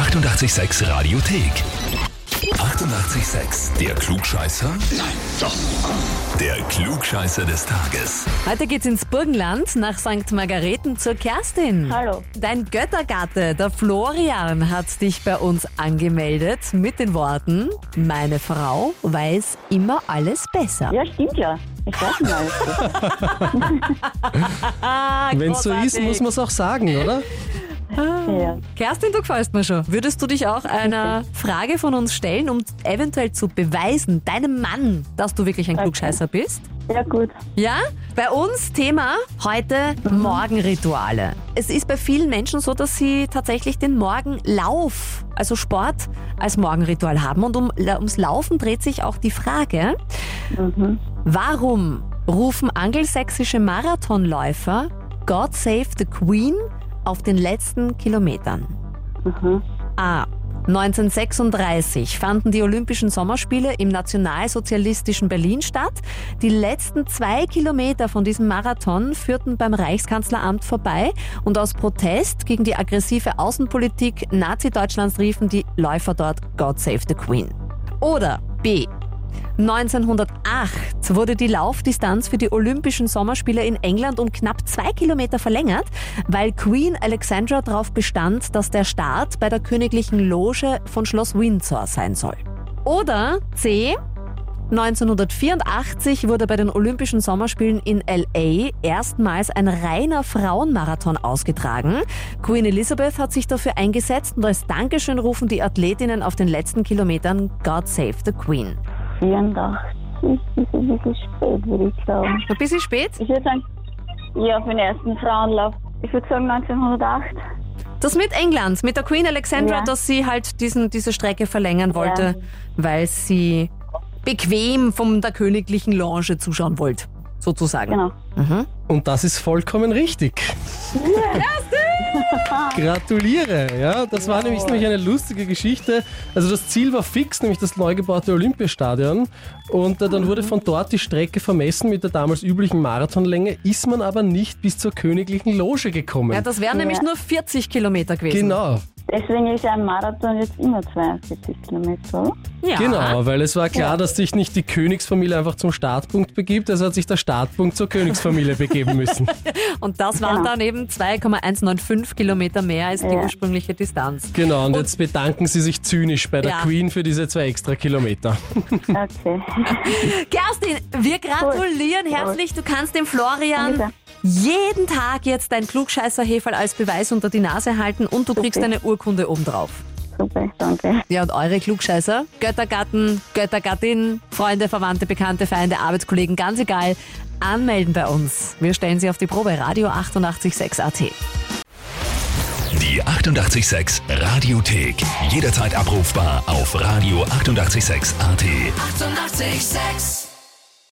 886 Radiothek. 88,6. Der Klugscheißer? Nein, doch. Der Klugscheißer des Tages. Heute geht's ins Burgenland nach St. Margareten zur Kerstin. Hallo. Dein Göttergatte, der Florian, hat dich bei uns angemeldet mit den Worten: Meine Frau weiß immer alles besser. Ja, stimmt ja. Ich weiß nicht alles. Ah, Wenn es so ist, muss man es auch sagen, oder? Ja. Kerstin, du gefällst mir schon. Würdest du dich auch einer Frage von uns stellen, um eventuell zu beweisen, deinem Mann, dass du wirklich ein Okay. Klugscheißer bist? ja, gut. Ja, bei uns Thema heute Morgenrituale. Es ist bei vielen Menschen so, dass sie tatsächlich den Morgenlauf, also Sport, als Morgenritual haben. Und um, ums Laufen dreht sich auch die Frage, warum rufen angelsächsische Marathonläufer God Save the Queen auf den letzten Kilometern? A. 1936 fanden die Olympischen Sommerspiele im nationalsozialistischen Berlin statt. Die letzten zwei Kilometer von diesem Marathon führten beim Reichskanzleramt vorbei und aus Protest gegen die aggressive Außenpolitik Nazi-Deutschlands riefen die Läufer dort God Save the Queen. Oder B. 1908 wurde die Laufdistanz für die Olympischen Sommerspiele in England um knapp zwei Kilometer verlängert, weil Queen Alexandra darauf bestand, dass der Start bei der königlichen Loge von Schloss Windsor sein soll. Oder C. 1984 wurde bei den Olympischen Sommerspielen in LA erstmals ein reiner Frauenmarathon ausgetragen. Queen Elizabeth hat sich dafür eingesetzt und als Dankeschön rufen die Athletinnen auf den letzten Kilometern God Save the Queen. 84 ist ein bisschen spät, würde ich glauben. Ein bisschen spät. Ich würde sagen, ja, für den ersten Frauenlauf. Ich würde sagen 1908. Das mit England, mit der Queen Alexandra, Ja. dass sie halt diesen, diese Strecke verlängern wollte, Ja. weil sie bequem von der königlichen Lounge zuschauen wollte, sozusagen. Genau. Und das ist vollkommen richtig. Gratuliere, ja. Das war nämlich, nämlich eine lustige Geschichte. Also das Ziel war fix, nämlich das neu gebaute Olympiastadion. Und äh, dann wurde von dort die Strecke vermessen mit der damals üblichen Marathonlänge, ist man aber nicht bis zur königlichen Loge gekommen. Ja, das wären nämlich nur 40 Kilometer gewesen. genau, Deswegen ist ein Marathon jetzt immer 42 Kilometer, oder? Ja. genau, weil es war klar, dass sich nicht die Königsfamilie einfach zum Startpunkt begibt, also hat sich der Startpunkt zur Königsfamilie begeben müssen. Und das waren Genau. dann eben 2,195 die mehr als die Ja. ursprüngliche Distanz. Genau, und jetzt bedanken sie sich zynisch bei der Ja. Queen für diese zwei extra Kilometer. Okay. Kerstin, wir gratulieren herzlich. Du kannst dem Florian Danke jeden Tag jetzt dein Klugscheißer-Heferl als Beweis unter die Nase halten und du kriegst eine Urkunde obendrauf. Super, danke. Ja, und eure Klugscheißer, Göttergatten, Göttergattin, Freunde, Verwandte, Bekannte, Feinde, Arbeitskollegen, ganz egal, anmelden bei uns. Wir stellen sie auf die Probe. Radio 886 AT. Die 88,6 Radiothek. Jederzeit abrufbar auf radio886.at. 88,6. Eighty-eight, sex.